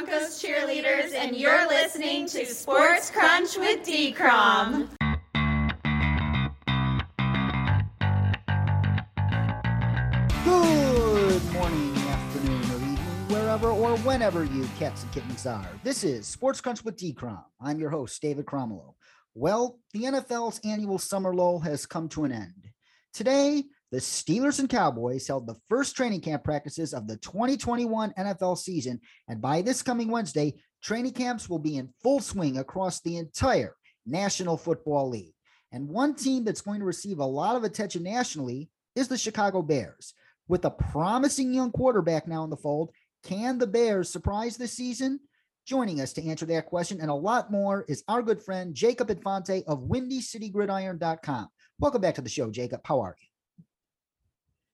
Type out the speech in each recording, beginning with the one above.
Broncos cheerleaders, and you're listening to Sports Crunch with D-Crom. Good morning, afternoon, or evening, wherever or whenever you cats and kittens are. This is Sports Crunch with D-Crom. I'm your host, David Cromwell. Well, the NFL's annual summer lull has come to an end. Today, the Steelers and Cowboys held the first training camp practices of the 2021 NFL season, and by this coming Wednesday, training camps will be in full swing across the entire National Football League. And one team that's going to receive a lot of attention nationally is the Chicago Bears. With a promising young quarterback now in the fold, can the Bears surprise this season? Joining us to answer that question and a lot more is our good friend Jacob Infante of WindyCityGridiron.com. Welcome back to the show, Jacob. How are you?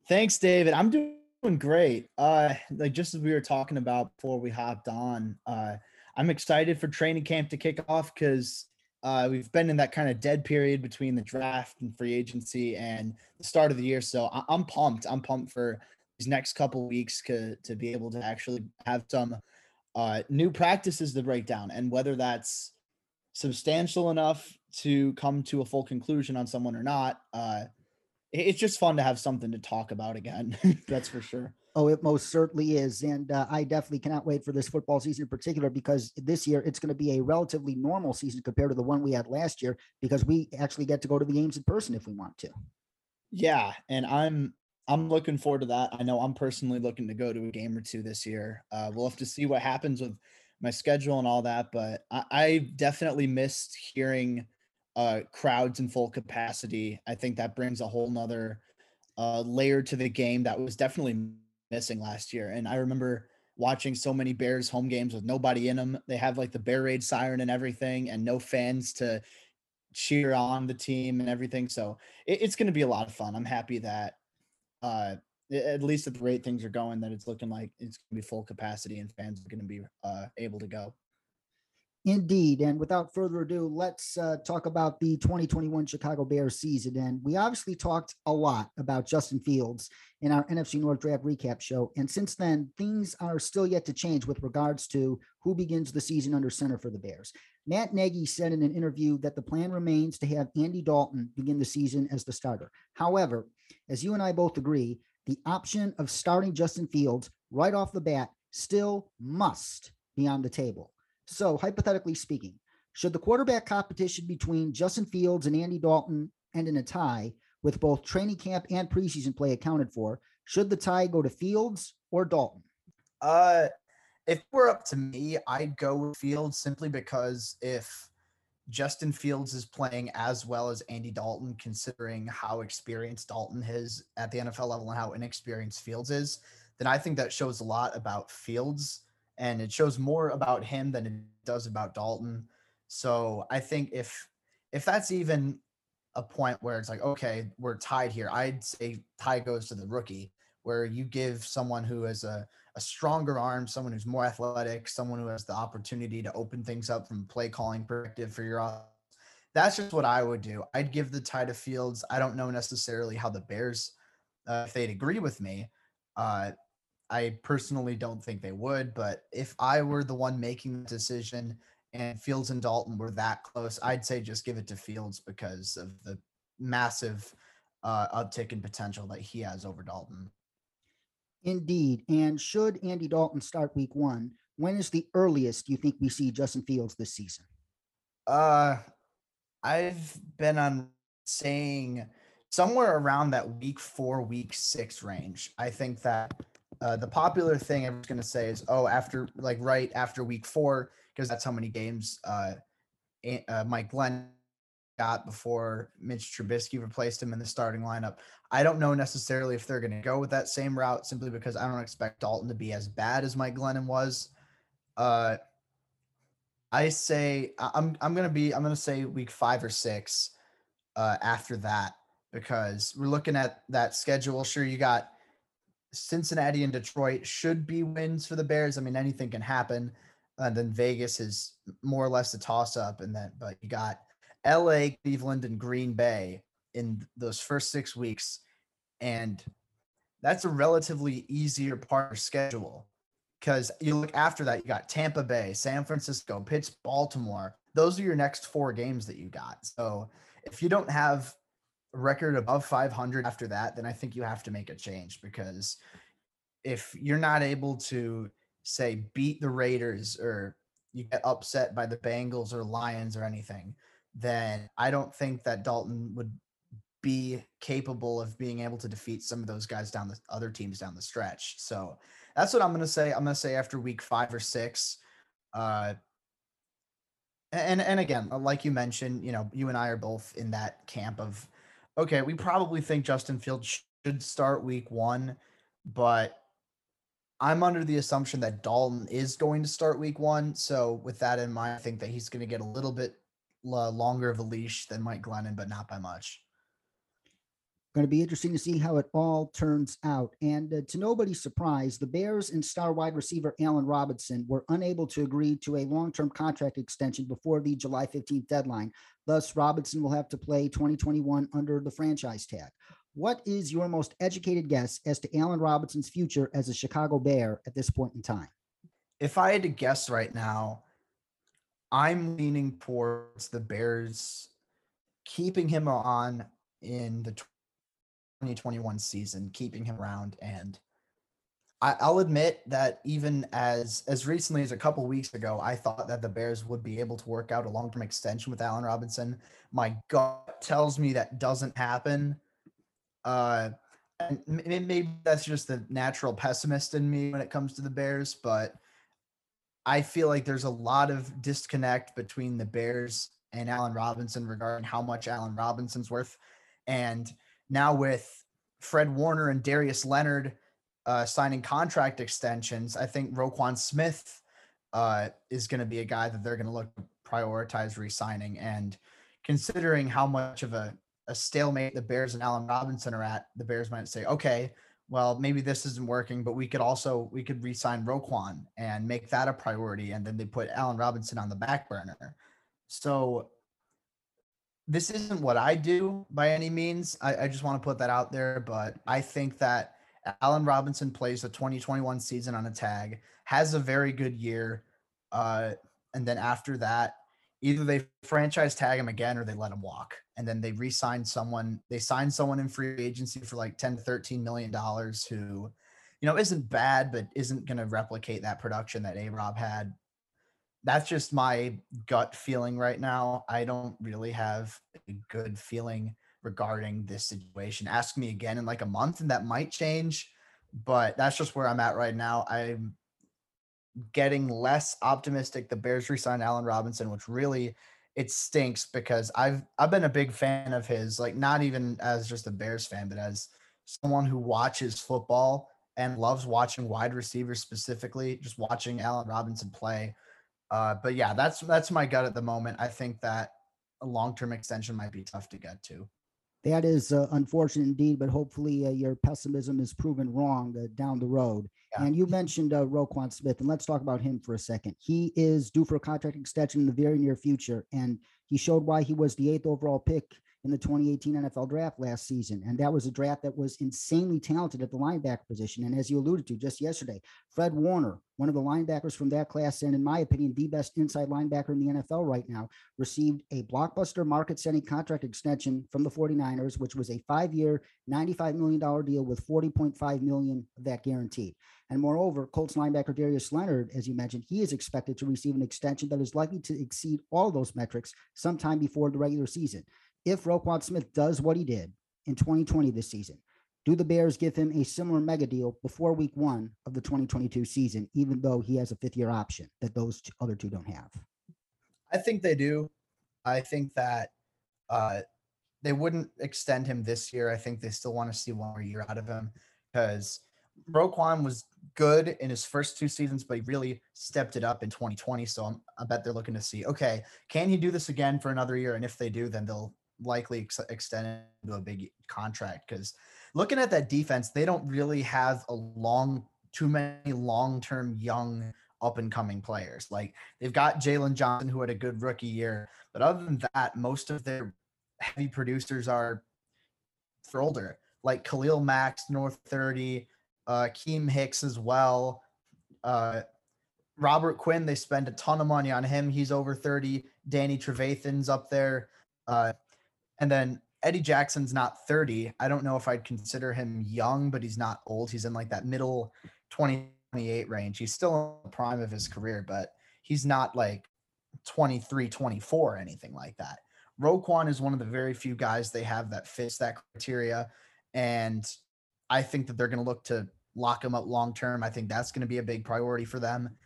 Thanks, David. I'm doing great. Uh, like just as we were talking about before we hopped on, uh, I'm excited for training camp to kick off because uh, we've been in that kind of dead period between the draft and free agency and the start of the year. So I- am pumped. I'm pumped for these next couple weeks to, to be able to actually have some uh, new practices to break down and whether that's substantial enough to come to a full conclusion on someone or not. Uh, it's just fun to have something to talk about again. that's for sure. Oh, it most certainly is. And uh, I definitely cannot wait for this football season in particular because this year it's going to be a relatively normal season compared to the one we had last year because we actually get to go to the games in person if we want to. Yeah. And I'm, I'm looking forward to that. I know I'm personally looking to go to a game or two this year. Uh, we'll have to see what happens with my schedule and all that, but I, I definitely missed hearing uh, crowds in full capacity. I think that brings a whole nother uh, layer to the game that was definitely missing last year. And I remember watching so many Bears home games with nobody in them. They have like the Bear Raid siren and everything, and no fans to cheer on the team and everything. So it, it's going to be a lot of fun. I'm happy that, uh, at least at the rate things are going, that it's looking like it's going to be full capacity and fans are going to be uh, able to go. Indeed. And without further ado, let's uh, talk about the 2021 Chicago Bears season. And we obviously talked a lot about Justin Fields in our NFC North Draft recap show. And since then, things are still yet to change with regards to who begins the season under center for the Bears. Matt Nagy said in an interview that the plan remains to have Andy Dalton begin the season as the starter. However, as you and I both agree, the option of starting Justin Fields right off the bat still must be on the table. So, hypothetically speaking, should the quarterback competition between Justin Fields and Andy Dalton end in a tie, with both training camp and preseason play accounted for, should the tie go to Fields or Dalton? Uh, if it were up to me, I'd go with Fields simply because if Justin Fields is playing as well as Andy Dalton, considering how experienced Dalton is at the NFL level and how inexperienced Fields is, then I think that shows a lot about Fields and it shows more about him than it does about Dalton. So I think if if that's even a point where it's like, okay, we're tied here, I'd say tie goes to the rookie, where you give someone who has a, a stronger arm, someone who's more athletic, someone who has the opportunity to open things up from play calling perspective for your offense. that's just what I would do. I'd give the tie to Fields. I don't know necessarily how the Bears, uh, if they'd agree with me, uh, I personally don't think they would, but if I were the one making the decision and Fields and Dalton were that close, I'd say just give it to Fields because of the massive uh, uptick in potential that he has over Dalton. Indeed. And should Andy Dalton start week one, when is the earliest you think we see Justin Fields this season? Uh, I've been on saying somewhere around that week four, week six range. I think that uh, the popular thing I'm going to say is, oh, after like right after week four, because that's how many games uh, uh, Mike Glenn got before Mitch Trubisky replaced him in the starting lineup. I don't know necessarily if they're going to go with that same route simply because I don't expect Dalton to be as bad as Mike Glennon was. Uh, I say I'm I'm gonna be I'm gonna say week five or six uh, after that because we're looking at that schedule. Sure, you got Cincinnati and Detroit should be wins for the Bears. I mean, anything can happen. And then Vegas is more or less a toss up. And then, but you got LA, Cleveland, and Green Bay in those first six weeks. And that's a relatively easier part of schedule. because you look after that, you got Tampa Bay, San Francisco, Pitts, Baltimore. Those are your next four games that you got. So if you don't have record above 500 after that, then I think you have to make a change because if you're not able to say beat the Raiders or you get upset by the Bengals or Lions or anything, then I don't think that Dalton would be capable of being able to defeat some of those guys down the other teams down the stretch. So that's what I'm going to say. I'm going to say after week five or six. Uh, and and again, like you mentioned, you know, you and I are both in that camp of, okay, we probably think Justin Fields should start week one, but I'm under the assumption that Dalton is going to start week one. So with that in mind, I think that he's going to get a little bit uh, longer of a leash than Mike Glennon, but not by much. Going to be interesting to see how it all turns out. And uh, to nobody's surprise, the Bears and star wide receiver Allen Robinson were unable to agree to a long term contract extension before the July 15th deadline. Thus, Robinson will have to play 2021 under the franchise tag. What is your most educated guess as to Allen Robinson's future as a Chicago Bear at this point in time? If I had to guess right now, I'm leaning towards the Bears keeping him on in the 2021 season, keeping him around. And I, will admit that even as as recently as a couple weeks ago, I thought that the Bears would be able to work out a long term extension with Allen Robinson. My gut tells me that doesn't happen. Uh, and maybe that's just the natural pessimist in me when it comes to the Bears, but I feel like there's a lot of disconnect between the Bears and Allen Robinson regarding how much Allen Robinson's worth. And now with Fred Warner and Darius Leonard uh, signing contract extensions, I think Roquan Smith uh, is going to be a guy that they're going to look to prioritize re-signing. And considering how much of a a stalemate the Bears and Allen Robinson are at, the Bears might say, okay, well, maybe this isn't working, but we could also we could re-sign Roquan and make that a priority, and then they put Allen Robinson on the back burner. So this isn't what I do by any means. I, I just want to put that out there, but I think that Allen Robinson plays the 2021 season on a tag, has a very good year, uh, and then after that, either they franchise tag him again or they let him walk and then they re-sign someone they sign someone in free agency for like 10 to 13 million dollars who you know isn't bad but isn't going to replicate that production that a-rob had that's just my gut feeling right now. I don't really have a good feeling regarding this situation. Ask me again in like a month and that might change but that's just where i'm at right now. I'm getting less optimistic. The bears resign allen robinson which really it stinks because I've I've been a big fan of his, like not even as just a Bears fan, but as someone who watches football and loves watching wide receivers specifically, just watching Allen Robinson play. Uh, but yeah, that's that's my gut at the moment. I think that a long term extension might be tough to get to. That is uh, unfortunate indeed, but hopefully uh, your pessimism is proven wrong uh, down the road. Yeah. And you mentioned uh, Roquan Smith, and let's talk about him for a second. He is due for a contract extension in the very near future, and he showed why he was the eighth overall pick in the 2018 NFL draft last season. And that was a draft that was insanely talented at the linebacker position. And as you alluded to just yesterday, Fred Warner, one of the linebackers from that class, and in my opinion, the best inside linebacker in the NFL right now, received a blockbuster market setting contract extension from the 49ers, which was a five year, $95 million deal with 40.5 million of that guaranteed. And moreover, Colts linebacker Darius Leonard, as you mentioned, he is expected to receive an extension that is likely to exceed all those metrics sometime before the regular season if Roquan Smith does what he did in 2020 this season, do the Bears give him a similar mega deal before week one of the 2022 season, even though he has a fifth year option that those two, other two don't have? I think they do. I think that uh, they wouldn't extend him this year. I think they still want to see one more year out of him because Roquan was good in his first two seasons, but he really stepped it up in 2020. So I'm, I bet they're looking to see, okay, can he do this again for another year? And if they do, then they'll likely ex- extend into a big contract because looking at that defense, they don't really have a long, too many long term young up and coming players. Like they've got Jaylon Johnson who had a good rookie year, but other than that, most of their heavy producers are older, like Khalil Mack's, North 30, uh, Keem Hicks as well. Uh, Robert Quinn, they spend a ton of money on him. He's over 30. Danny Trevathan's up there. Uh, and then Eddie Jackson's not 30. I don't know if I'd consider him young, but he's not old. He's in like that middle 20, 28 range. He's still in the prime of his career, but he's not like 23, 24 or anything like that. Roquan is one of the very few guys they have that fits that criteria. And I think that they're going to look to lock him up long term. I think that's going to be a big priority for them.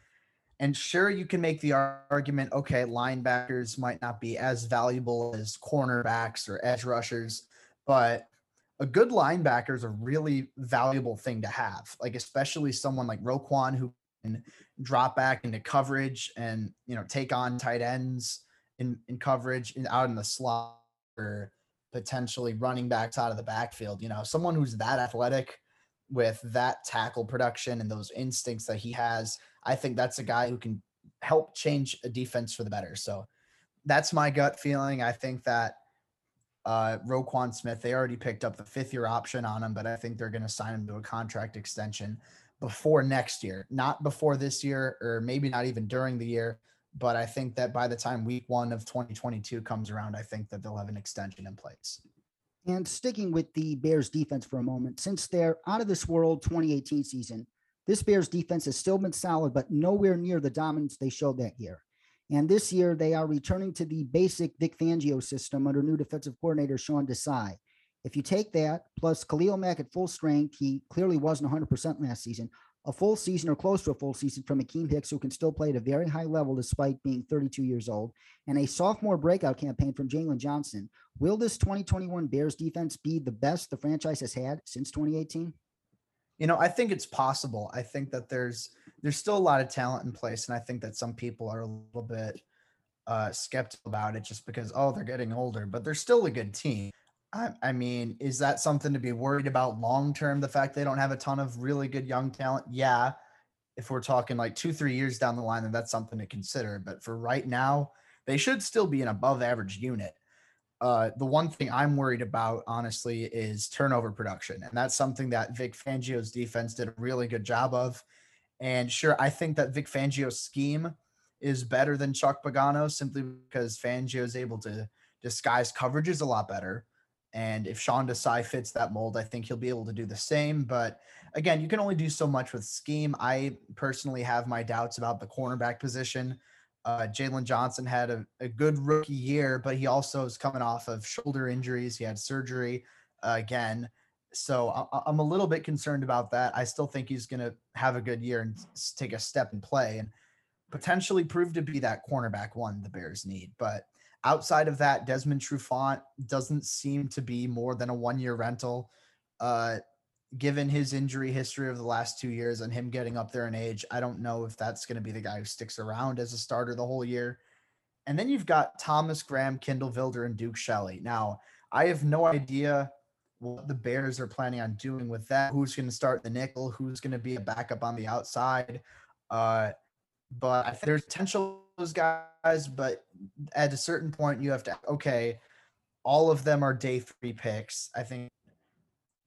And sure, you can make the argument okay, linebackers might not be as valuable as cornerbacks or edge rushers, but a good linebacker is a really valuable thing to have, like, especially someone like Roquan who can drop back into coverage and, you know, take on tight ends in, in coverage and out in the slot or potentially running backs out of the backfield. You know, someone who's that athletic with that tackle production and those instincts that he has I think that's a guy who can help change a defense for the better. So that's my gut feeling. I think that uh, Roquan Smith, they already picked up the fifth year option on him, but I think they're going to sign him to a contract extension before next year, not before this year, or maybe not even during the year. But I think that by the time week one of 2022 comes around, I think that they'll have an extension in place. And sticking with the Bears defense for a moment, since their out of this world 2018 season, this Bears defense has still been solid, but nowhere near the dominance they showed that year. And this year, they are returning to the basic Vic Fangio system under new defensive coordinator Sean Desai. If you take that plus Khalil Mack at full strength, he clearly wasn't 100% last season. A full season or close to a full season from Akiem Hicks, who can still play at a very high level despite being 32 years old, and a sophomore breakout campaign from Jaylon Johnson. Will this 2021 Bears defense be the best the franchise has had since 2018? You know, I think it's possible. I think that there's there's still a lot of talent in place, and I think that some people are a little bit uh, skeptical about it just because oh they're getting older, but they're still a good team. I, I mean, is that something to be worried about long term? The fact they don't have a ton of really good young talent, yeah. If we're talking like two three years down the line, then that's something to consider. But for right now, they should still be an above average unit. Uh, the one thing I'm worried about, honestly, is turnover production. And that's something that Vic Fangio's defense did a really good job of. And sure, I think that Vic Fangio's scheme is better than Chuck Pagano simply because Fangio is able to disguise coverages a lot better. And if Sean Desai fits that mold, I think he'll be able to do the same. But again, you can only do so much with scheme. I personally have my doubts about the cornerback position. Uh, Jaylon Johnson had a, a, good rookie year, but he also is coming off of shoulder injuries. He had surgery uh, again. So I, I'm a little bit concerned about that. I still think he's going to have a good year and take a step and play and potentially prove to be that cornerback one the Bears need. But outside of that, Desmond Trufant doesn't seem to be more than a one year rental. Uh, given his injury history of the last two years and him getting up there in age, I don't know if that's going to be the guy who sticks around as a starter the whole year. And then you've got Thomas Graham, Kindle Vildor, and Duke Shelley. Now, I have no idea what the Bears are planning on doing with that. Who's going to start the nickel? Who's going to be a backup on the outside? Uh, but there's potential those guys, but at a certain point, you have to okay. All of them are day three picks. I think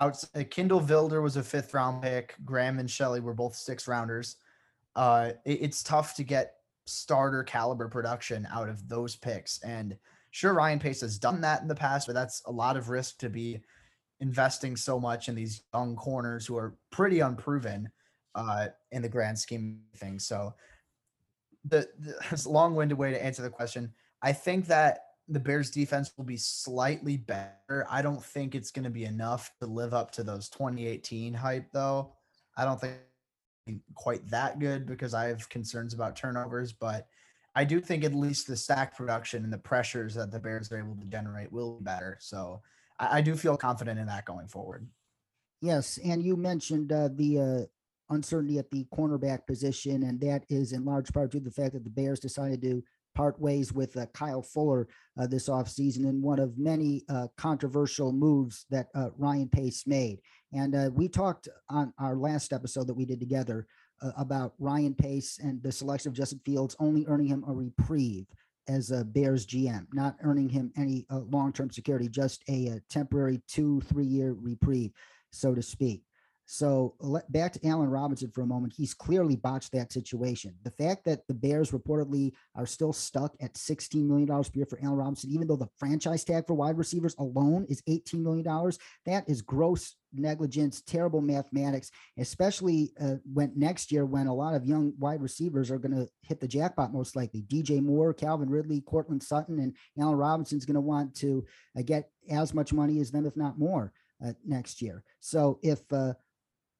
outside Kindle Vildor was a fifth round pick. Graham and Shelley were both six rounders. Uh, it, it's tough to get starter caliber production out of those picks. And sure, Ryan Pace has done that in the past, but that's a lot of risk to be investing so much in these young corners who are pretty unproven uh, in the grand scheme of things. So the, the long-winded way to answer the question. I think that the Bears defense will be slightly better. I don't think it's going to be enough to live up to those 2018 hype though. I don't think quite that good because I have concerns about turnovers, but I do think at least the stack production and the pressures that the Bears are able to generate will be better. So I, I do feel confident in that going forward. Yes, and you mentioned uh, the uh, uncertainty at the cornerback position, and that is in large part due to the fact that the Bears decided to part ways with uh, Kyle Fuller uh, this offseason in one of many uh, controversial moves that uh, Ryan Pace made. And uh, we talked on our last episode that we did together uh, about Ryan Pace and the selection of Justin Fields only earning him a reprieve as a Bears GM, not earning him any long term security, just a, a temporary two, three year reprieve, so to speak. So back to Allen Robinson for a moment. He's clearly botched that situation. The fact that the Bears reportedly are still stuck at $16 million per year for Allen Robinson, even though the franchise tag for wide receivers alone is $18 million, that is gross negligence, terrible mathematics, especially uh, when next year when a lot of young wide receivers are going to hit the jackpot most likely. DJ Moore, Calvin Ridley, Courtland Sutton, and Allen Robinson's going to want to uh, get as much money as them, if not more, uh, next year. So if uh,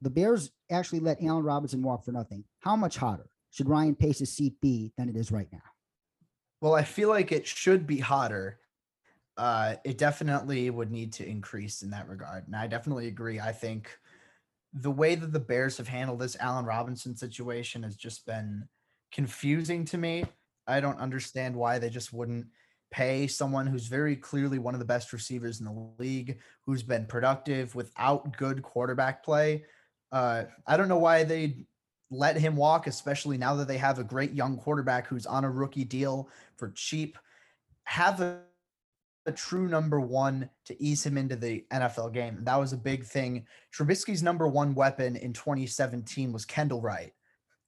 the Bears actually let Allen Robinson walk for nothing, how much hotter should Ryan Pace's seat be than it is right now? Well, I feel like it should be hotter uh, it definitely would need to increase in that regard. And I definitely agree. I think the way that the Bears have handled this Allen Robinson situation has just been confusing to me. I don't understand why they just wouldn't pay someone who's very clearly one of the best receivers in the league, who's been productive without good quarterback play. Uh, I don't know why they let him walk, especially now that they have a great young quarterback who's on a rookie deal for cheap. Have a the true number one to ease him into the NFL game. That was a big thing. Trubisky's number one weapon in 2017 was Kendall Wright.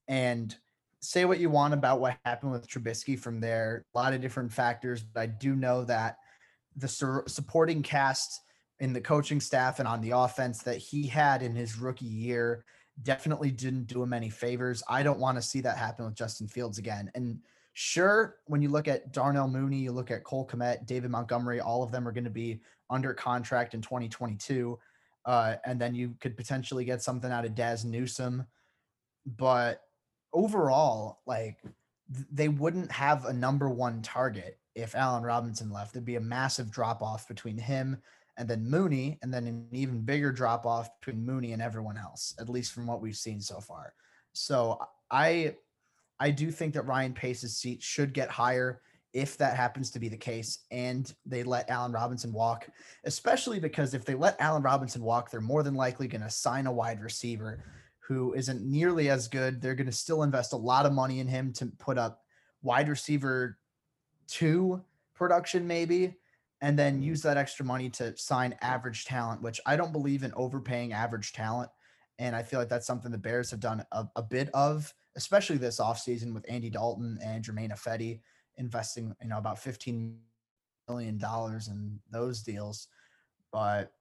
And say what you want about what happened with Trubisky from there, a lot of different factors, but I do know that the sur- supporting cast in the coaching staff and on the offense that he had in his rookie year definitely didn't do him any favors. I don't want to see that happen with Justin Fields again. And Sure, when you look at Darnell Mooney, you look at Cole Kmet, David Montgomery, all of them are going to be under contract in 2022. Uh, and then you could potentially get something out of Dazz Newsome. But overall, like th- they wouldn't have a number one target if Allen Robinson left. There'd be a massive drop off between him and then Mooney, and then an even bigger drop off between Mooney and everyone else, at least from what we've seen so far. So I I do think that Ryan Pace's seat should get higher if that happens to be the case and they let Allen Robinson walk, especially because if they let Allen Robinson walk, they're more than likely going to sign a wide receiver who isn't nearly as good. They're going to still invest a lot of money in him to put up wide receiver two production, maybe, and then mm-hmm. use that extra money to sign average talent, which I don't believe in overpaying average talent. And I feel like that's something the Bears have done a, a bit of especially this offseason with Andy Dalton and Germain Ifedi investing, you know, about $15 million in those deals. But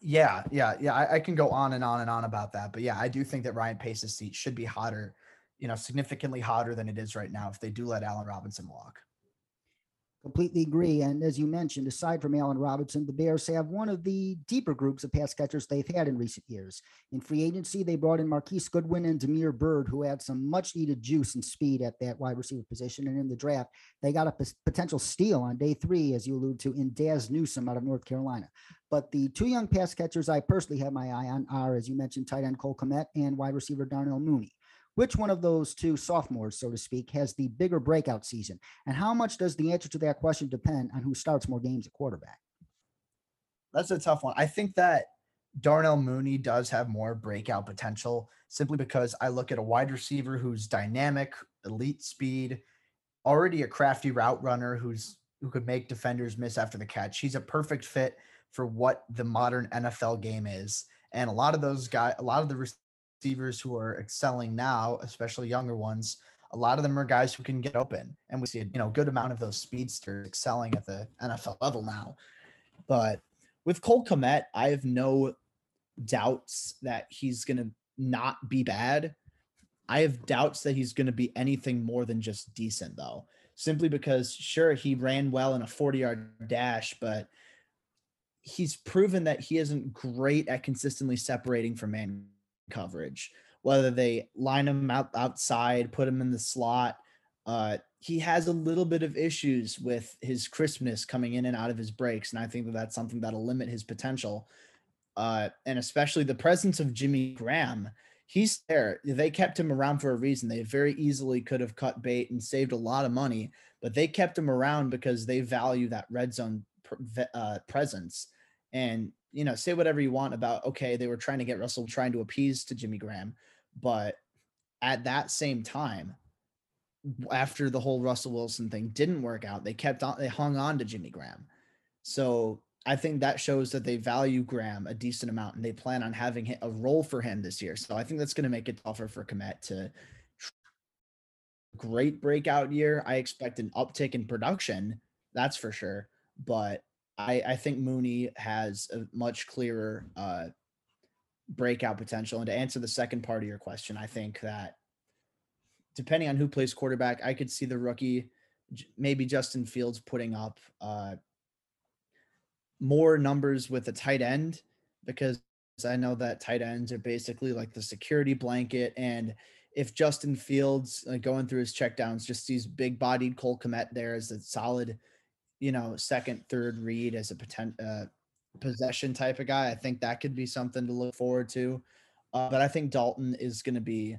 yeah, yeah, yeah, I, I, can go on and on and on about that. But yeah, I do think that Ryan Pace's seat should be hotter, you know, significantly hotter than it is right now if they do let Allen Robinson walk. Completely agree. And as you mentioned, aside from Allen Robinson, the Bears have one of the deeper groups of pass catchers they've had in recent years. In free agency, they brought in Marquise Goodwin and Damiere Byrd, who had some much needed juice and speed at that wide receiver position. And in the draft, they got a p- potential steal on day three, as you allude to, in Dazz Newsome out of North Carolina. But the two young pass catchers I personally have my eye on are, as you mentioned, tight end Cole Kmet and wide receiver Darnell Mooney. Which one of those two sophomores, so to speak, has the bigger breakout season? And how much does the answer to that question depend on who starts more games at quarterback? That's a tough one. I think that Darnell Mooney does have more breakout potential simply because I look at a wide receiver who's dynamic, elite speed, already a crafty route runner who's who could make defenders miss after the catch. He's a perfect fit for what the modern NFL game is. And a lot of those guys, a lot of the receivers who are excelling now, especially younger ones, a lot of them are guys who can get open, and we see a you know good amount of those speedsters excelling at the NFL level now. But with Cole Kmet, I have no doubts that he's going to not be bad. I have doubts that he's going to be anything more than just decent, though, simply because sure he ran well in a 40 yard dash, but he's proven that he isn't great at consistently separating from man coverage, whether they line him out outside, put him in the slot. Uh, he has a little bit of issues with his crispness coming in and out of his breaks, and I think that that's something that'll limit his potential. Uh, and especially the presence of Jimmy Graham, he's there. They kept him around for a reason. They very easily could have cut bait and saved a lot of money, but they kept him around because they value that red zone uh, presence. And you know, say whatever you want about okay, they were trying to get Russell trying to appease to Jimmy Graham, but at that same time, after the whole Russell Wilson thing didn't work out, they kept on they hung on to Jimmy Graham. So I think that shows that they value Graham a decent amount and they plan on having a role for him this year. So I think that's going to make it tougher for Kmet to great breakout year. I expect an uptick in production, that's for sure. But I, I think Mooney has a much clearer uh, breakout potential. And to answer the second part of your question, I think that depending on who plays quarterback, I could see the rookie, maybe Justin Fields, putting up uh, more numbers with a tight end because I know that tight ends are basically like the security blanket. And if Justin Fields uh, going through his checkdowns just sees big bodied Cole Kmet there as a solid, you know, second, third read as a potential uh, possession type of guy, I think that could be something to look forward to. Uh, but I think Dalton is going to be,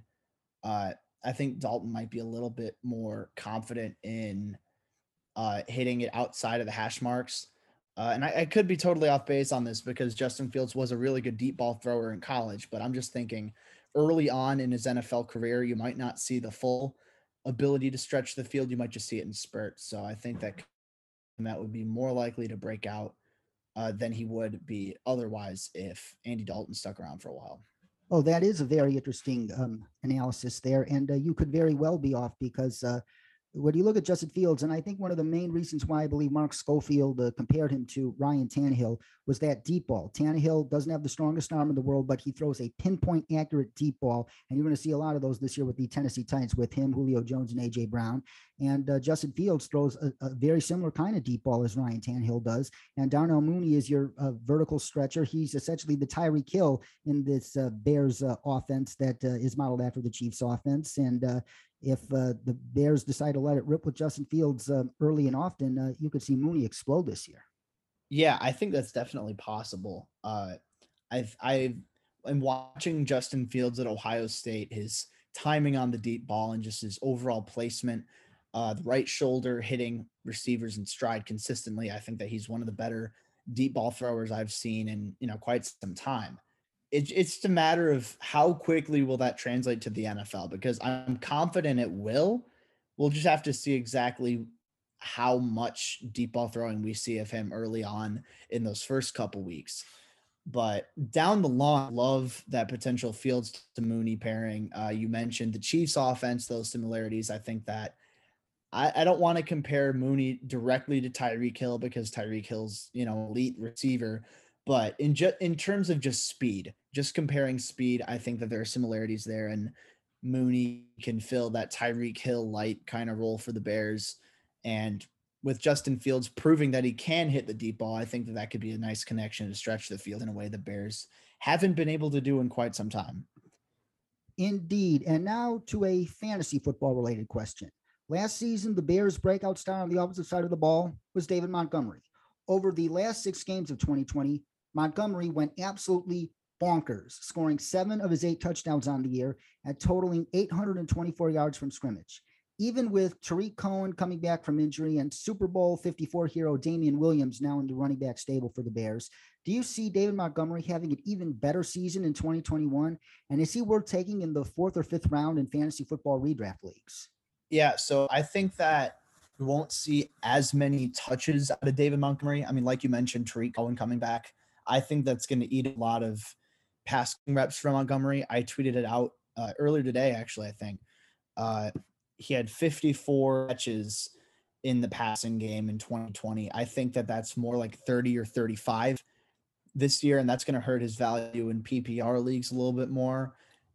uh, I think Dalton might be a little bit more confident in uh, hitting it outside of the hash marks. Uh, and I, I, could be totally off base on this because Justin Fields was a really good deep ball thrower in college, but I'm just thinking early on in his NFL career, you might not see the full ability to stretch the field. You might just see it in spurts. So I think that that would be more likely to break out uh, than he would be otherwise if Andy Dalton stuck around for a while. Oh, that is a very interesting um, analysis there, and uh, you could very well be off because uh, when you look at Justin Fields, and I think one of the main reasons why I believe Mark Schofield uh, compared him to Ryan Tannehill was that deep ball. Tannehill doesn't have the strongest arm in the world, but he throws a pinpoint accurate deep ball, and you're going to see a lot of those this year with the Tennessee Titans with him, Julio Jones, and AJ Brown. And uh, Justin Fields throws a, a, very similar kind of deep ball as Ryan Tannehill does. And Darnell Mooney is your uh, vertical stretcher. He's essentially the Tyreek Hill in this uh, Bears uh, offense that uh, is modeled after the Chiefs offense. And if uh, the Bears decide to let it rip with Justin Fields uh, early and often, uh, you could see Mooney explode this year. Yeah, I think that's definitely possible. Uh, I've am watching Justin Fields at Ohio State. His timing on the deep ball and just his overall placement, uh, the right shoulder hitting receivers in stride consistently. I think that he's one of the better deep ball throwers I've seen in you know quite some time it, it's just a matter of how quickly will that translate to the NFL because I'm confident it will. We'll just have to see exactly how much deep ball throwing we see of him early on in those first couple weeks. But down the line, love that potential Fields to Mooney pairing. Uh, you mentioned the Chiefs offense, those similarities. I think that I, I don't want to compare Mooney directly to Tyreek Hill because Tyreek Hill's, you know, elite receiver. But in just in terms of just speed, just comparing speed, I think that there are similarities there, and Mooney can fill that Tyreek Hill light kind of role for the Bears, and with Justin Fields proving that he can hit the deep ball, I think that that could be a nice connection to stretch the field in a way the Bears haven't been able to do in quite some time. Indeed. And now to a fantasy football related question. Last season, the Bears' breakout star on the opposite side of the ball was David Montgomery. Over the last six games of 2020, Montgomery went absolutely bonkers, scoring seven of his eight touchdowns on the year and totaling 824 yards from scrimmage. Even with Tarik Cohen coming back from injury and Super Bowl 54 hero Damien Williams now in the running back stable for the Bears, do you see David Montgomery having an even better season in 2021? And is he worth taking in the fourth or fifth round in fantasy football redraft leagues? Yeah, so I think that we won't see as many touches out of David Montgomery. I mean, like you mentioned, Tarik Cohen coming back. I think that's going to eat a lot of passing reps from Montgomery. I tweeted it out uh, earlier today, actually. I think uh, he had 54 catches in the passing game in 2020. I think that that's more like 30 or 35 this year, and that's going to hurt his value in PPR leagues a little bit more.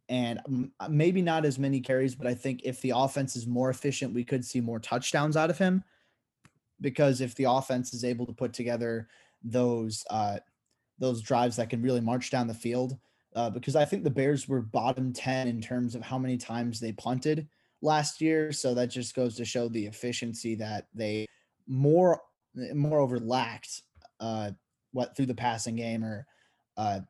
And maybe not as many carries, but I think if the offense is more efficient, we could see more touchdowns out of him. Because if the offense is able to put together those uh, those drives that can really march down the field. Uh, because I think the Bears were bottom 10 in terms of how many times they punted last year. So that just goes to show the efficiency that they more moreover lacked uh, what through the passing game or uh,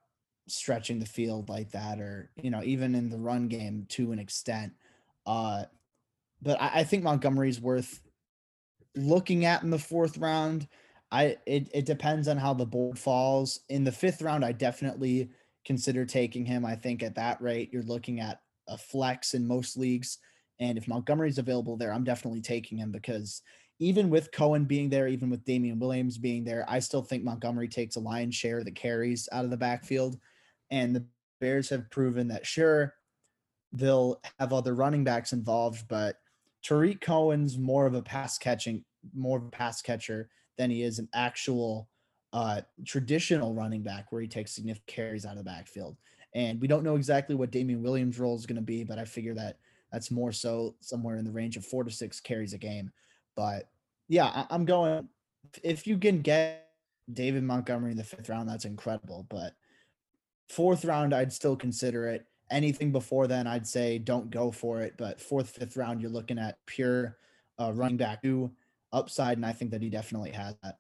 stretching the field like that, or you know even in the run game to an extent. Uh, but I, I think Montgomery's worth looking at in the fourth round. I it, it depends on how the board falls. In the fifth round, I definitely consider taking him. I think at that rate, you're looking at a flex in most leagues. And if Montgomery's available there, I'm definitely taking him because even with Cohen being there, even with Damien Williams being there, I still think Montgomery takes a lion's share of the carries out of the backfield. And the Bears have proven that sure, they'll have other running backs involved, but Tarik Cohen's more of a pass catching, more of a pass catcher than he is an actual uh, traditional running back where he takes significant carries out of the backfield. And we don't know exactly what Damien Williams' role is going to be, but I figure that that's more so somewhere in the range of four to six carries a game. But yeah, I, I'm going. If you can get David Montgomery in the fifth round, that's incredible. But fourth round, I'd still consider it. Anything before then, I'd say don't go for it. But fourth, fifth round, you're looking at pure uh, running back upside, and I think that he definitely has that.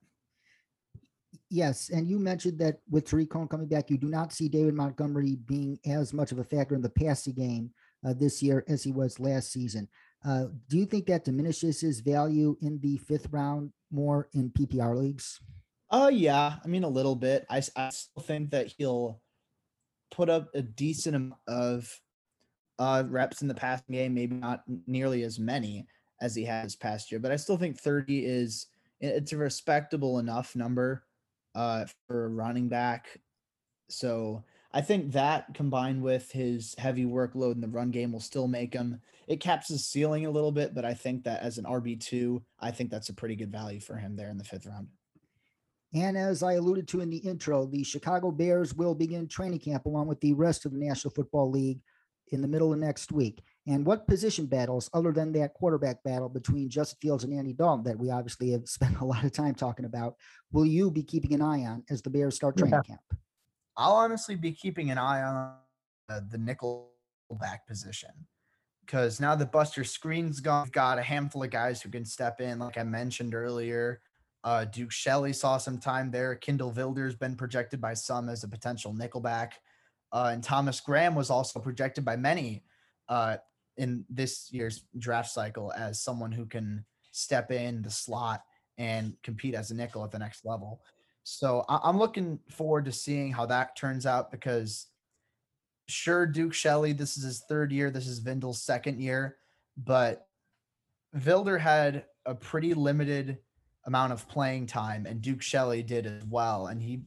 Yes, and you mentioned that with Tarik Cohen coming back, you do not see David Montgomery being as much of a factor in the passing game uh, this year as he was last season. Uh, do you think that diminishes his value in the fifth round more in PPR leagues? Oh uh, yeah, I mean a little bit. I, I still think that he'll put up a decent amount of uh, reps in the passing game, maybe not nearly as many as he has past year, but I still think 30 is it's a respectable enough number uh, for a running back. So I think that combined with his heavy workload in the run game will still make him. It caps his ceiling a little bit, but I think that as an RB two, I think that's a pretty good value for him there in the fifth round. And as I alluded to in the intro, the Chicago Bears will begin training camp along with the rest of the National Football League in the middle of next week. And what position battles, other than that quarterback battle between Justin Fields and Andy Dalton, that we obviously have spent a lot of time talking about, will you be keeping an eye on as the Bears start training yeah. camp? I'll honestly be keeping an eye on uh, the nickel back position because now that Buster Skrine's gone, we've got a handful of guys who can step in, like I mentioned earlier. Uh, Duke Shelley saw some time there. Kindle Vildor's been projected by some as a potential nickelback. Uh, and Thomas Graham was also projected by many uh, in this year's draft cycle as someone who can step in the slot and compete as a nickel at the next level. So I- am looking forward to seeing how that turns out because sure, Duke Shelley, this is his third year. This is Vindel's second year, but Vildor had a pretty limited amount of playing time, and Duke Shelley did as well. And he,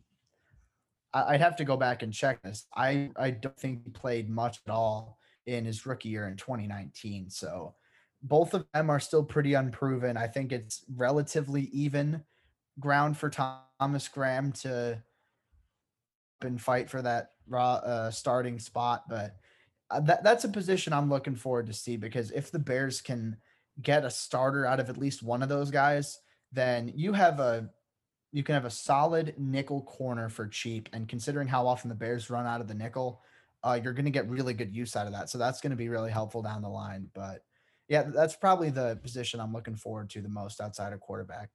I'd have to go back and check this. I I don't think he played much at all in his rookie year in 2019. So both of them are still pretty unproven. I think it's relatively even ground for Thomas Graham to and fight for that raw uh, starting spot, but uh, that that's a position I'm looking forward to see because if the Bears can get a starter out of at least one of those guys, then you have a you can have a solid nickel corner for cheap. And considering how often the Bears run out of the nickel, uh, you're going to get really good use out of that. So that's going to be really helpful down the line. But yeah, that's probably the position I'm looking forward to the most outside of quarterback.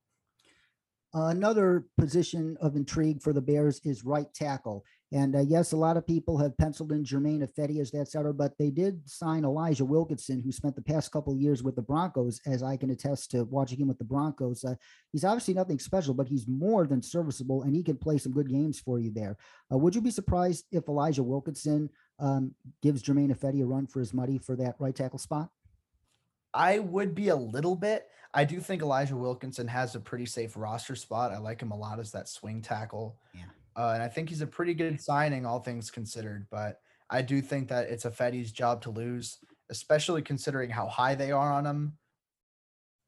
Another position of intrigue for the Bears is right tackle. And uh, yes, a lot of people have penciled in Germain Ifedi as that starter, but they did sign Elijah Wilkinson, who spent the past couple of years with the Broncos, as I can attest to watching him with the Broncos. Uh, he's obviously nothing special, but he's more than serviceable, and he can play some good games for you there. Uh, would you be surprised if Elijah Wilkinson um, gives Germain Ifedi a run for his money for that right tackle spot? I would be a little bit. I do think Elijah Wilkinson has a pretty safe roster spot. I like him a lot as that swing tackle. Yeah. Uh, and I think he's a pretty good signing, all things considered. But I do think that it's Ifedi's job to lose, especially considering how high they are on him.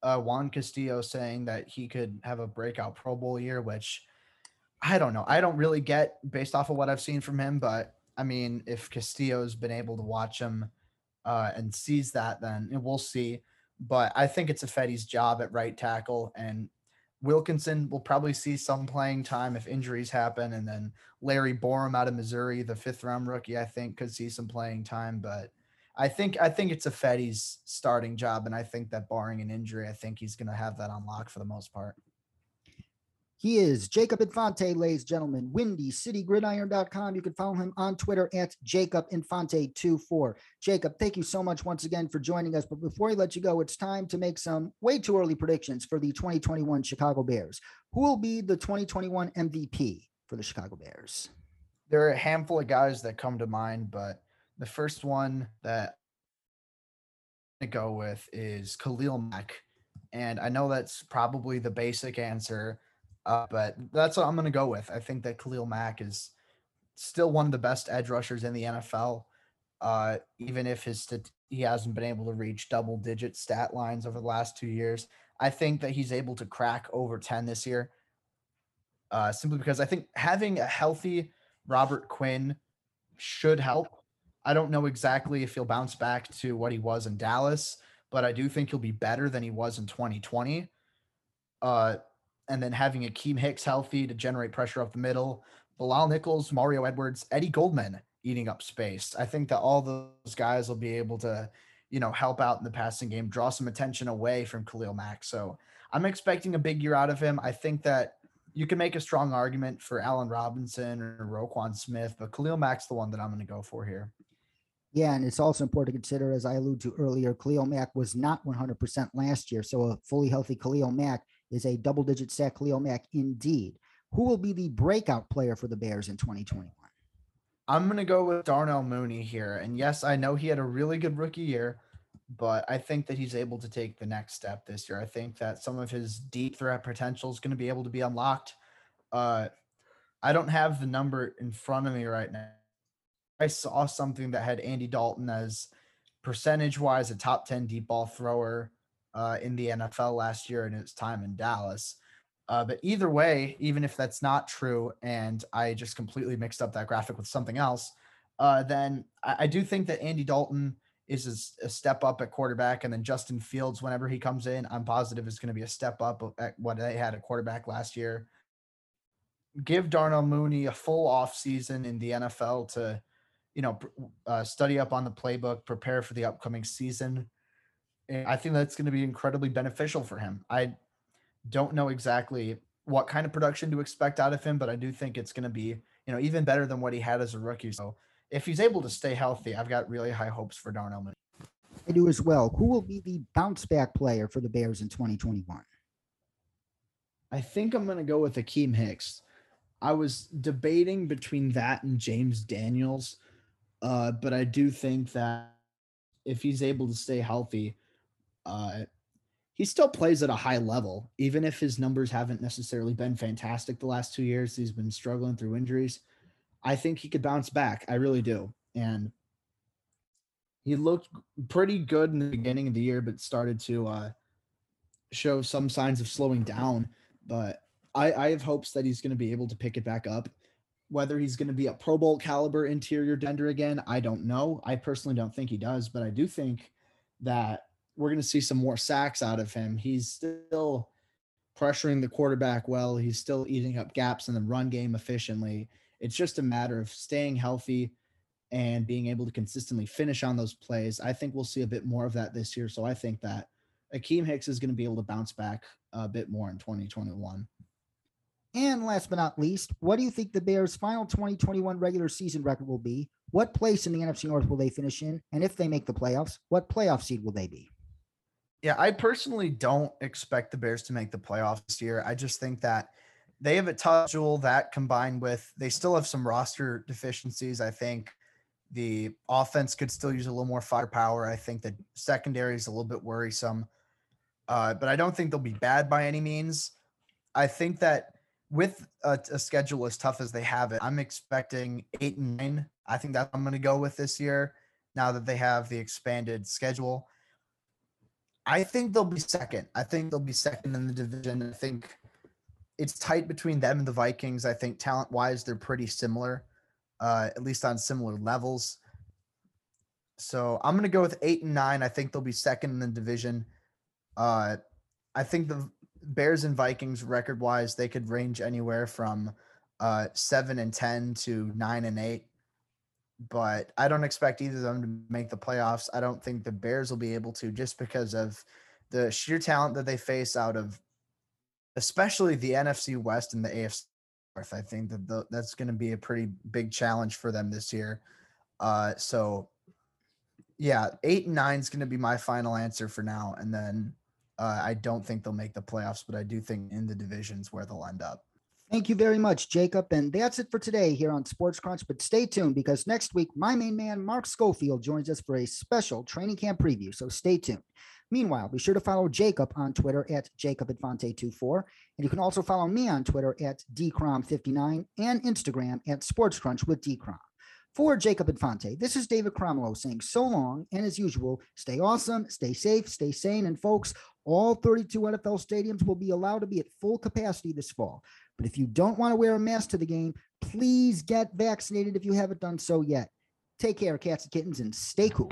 Uh, Juan Castillo saying that he could have a breakout Pro Bowl year, which I don't know. I don't really get based off of what I've seen from him. But I mean, if Castillo's been able to watch him uh, and sees that, then we'll see. But I think it's Ifedi's job at right tackle, and Wilkinson will probably see some playing time if injuries happen, and then Larry Borom out of Missouri, the fifth round rookie, I think could see some playing time. But I think I think it's Ifedi's starting job, and I think that barring an injury, I think he's going to have that unlocked for the most part. He is Jacob Infante, ladies and gentlemen. WindyCityGridiron.com. You can follow him on Twitter at Jacob Infante24. Jacob, thank you so much once again for joining us. But before we let you go, it's time to make some way too early predictions for the 2021 Chicago Bears. Who will be the 2021 MVP for the Chicago Bears? There are a handful of guys that come to mind, but the first one that I go with is Khalil Mack And I know that's probably the basic answer, uh, but that's what I'm going to go with. I think that Khalil Mack is still one of the best edge rushers in the NFL, uh, even if his st- he hasn't been able to reach double digit stat lines over the last two years. I think that he's able to crack over 10 this year, uh, simply because I think having a healthy Robert Quinn should help. I don't know exactly if he'll bounce back to what he was in Dallas, but I do think he'll be better than he was in 2020. Uh, and then having Akiem Hicks healthy to generate pressure up the middle, Bilal Nichols, Mario Edwards, Eddie Goldman eating up space. I think that all those guys will be able to, you know, help out in the passing game, draw some attention away from Khalil Mack. So I'm expecting a big year out of him. I think that you can make a strong argument for Allen Robinson or Roquan Smith, but Khalil Mack's the one that I'm going to go for here. Yeah, and it's also important to consider, as I alluded to earlier, Khalil Mack was not 100% last year. So a fully healthy Khalil Mack is a double digit sack Khalil Mack indeed. Who will be the breakout player for the Bears in 2021? I'm going to go with Darnell Mooney here. And yes, I know he had a really good rookie year, but I think that he's able to take the next step this year. I think that some of his deep threat potential is going to be able to be unlocked. Uh, I don't have the number in front of me right now. I saw something that had Andy Dalton as percentage wise a top 10 deep ball thrower uh, in the NFL last year in his time in Dallas. Uh, but either way, even if that's not true, and I just completely mixed up that graphic with something else, uh, then I, I, do think that Andy Dalton is a, a, step up at quarterback, and then Justin Fields, whenever he comes in, I'm positive is going to be a step up at what they had at quarterback last year. Give Darnell Mooney a full off season in the NFL to, you know, uh, study up on the playbook, prepare for the upcoming season. And I think that's going to be incredibly beneficial for him. I don't know exactly what kind of production to expect out of him, but I do think it's going to be, you know, even better than what he had as a rookie. So if he's able to stay healthy, I've got really high hopes for Darnell Mooney. I do as well. Who will be the bounce back player for the Bears in 2021? I think I'm going to go with Akiem Hicks. I was debating between that and James Daniels, uh, but I do think that if he's able to stay healthy, uh, he still plays at a high level, even if his numbers haven't necessarily been fantastic the last two years. He's been struggling through injuries. I think he could bounce back. I really do. And he looked pretty good in the beginning of the year, but started to uh, show some signs of slowing down. But I, I have hopes that he's going to be able to pick it back up. Whether he's going to be a Pro Bowl caliber interior defender again, I don't know. I personally don't think he does, but I do think that we're going to see some more sacks out of him. He's still pressuring the quarterback well. He's still eating up gaps in the run game efficiently. It's just a matter of staying healthy and being able to consistently finish on those plays. I think we'll see a bit more of that this year. So I think that Akiem Hicks is going to be able to bounce back a bit more in 2021. And last but not least, what do you think the Bears' final 2021 regular season record will be? What place in the NFC North will they finish in? And if they make the playoffs, what playoff seed will they be? Yeah, I personally don't expect the Bears to make the playoffs this year. I just think that they have a tough jewel that combined with they still have some roster deficiencies. I think the offense could still use a little more firepower. I think the secondary is a little bit worrisome, uh, but I don't think they'll be bad by any means. I think that with a, a, schedule as tough as they have it, I'm expecting eight and nine. I think that I'm going to go with this year now that they have the expanded schedule. I think they'll be second. I think they'll be second in the division. I think it's tight between them and the Vikings. I think talent wise, they're pretty similar, uh, at least on similar levels. So I'm going to go with eight and nine. I think they'll be second in the division. Uh, I think the Bears and Vikings record wise, they could range anywhere from uh, seven and 10 to nine and eight but I don't expect either of them to make the playoffs. I don't think the Bears will be able to just because of the sheer talent that they face out of especially the NFC West and the AFC North. I think that the, that's going to be a pretty big challenge for them this year. Uh, so yeah, eight and nine is going to be my final answer for now. And then uh, I don't think they'll make the playoffs, but I do think in the divisions where they'll end up. Thank you very much, Jacob. And that's it for today here on Sports Crunch. But stay tuned because next week, my main man, Mark Schofield, joins us for a special training camp preview. So stay tuned. Meanwhile, be sure to follow Jacob on Twitter at JacobInfante24. And you can also follow me on Twitter at DCrom59 and Instagram at SportsCrunch with DCrom. For Jacob Infante, this is David Cromwell saying so long. And as usual, stay awesome, stay safe, stay sane. And folks, all 32 NFL stadiums will be allowed to be at full capacity this fall. But if you don't want to wear a mask to the game, please get vaccinated if you haven't done so yet. Take care, cats and kittens, and stay cool.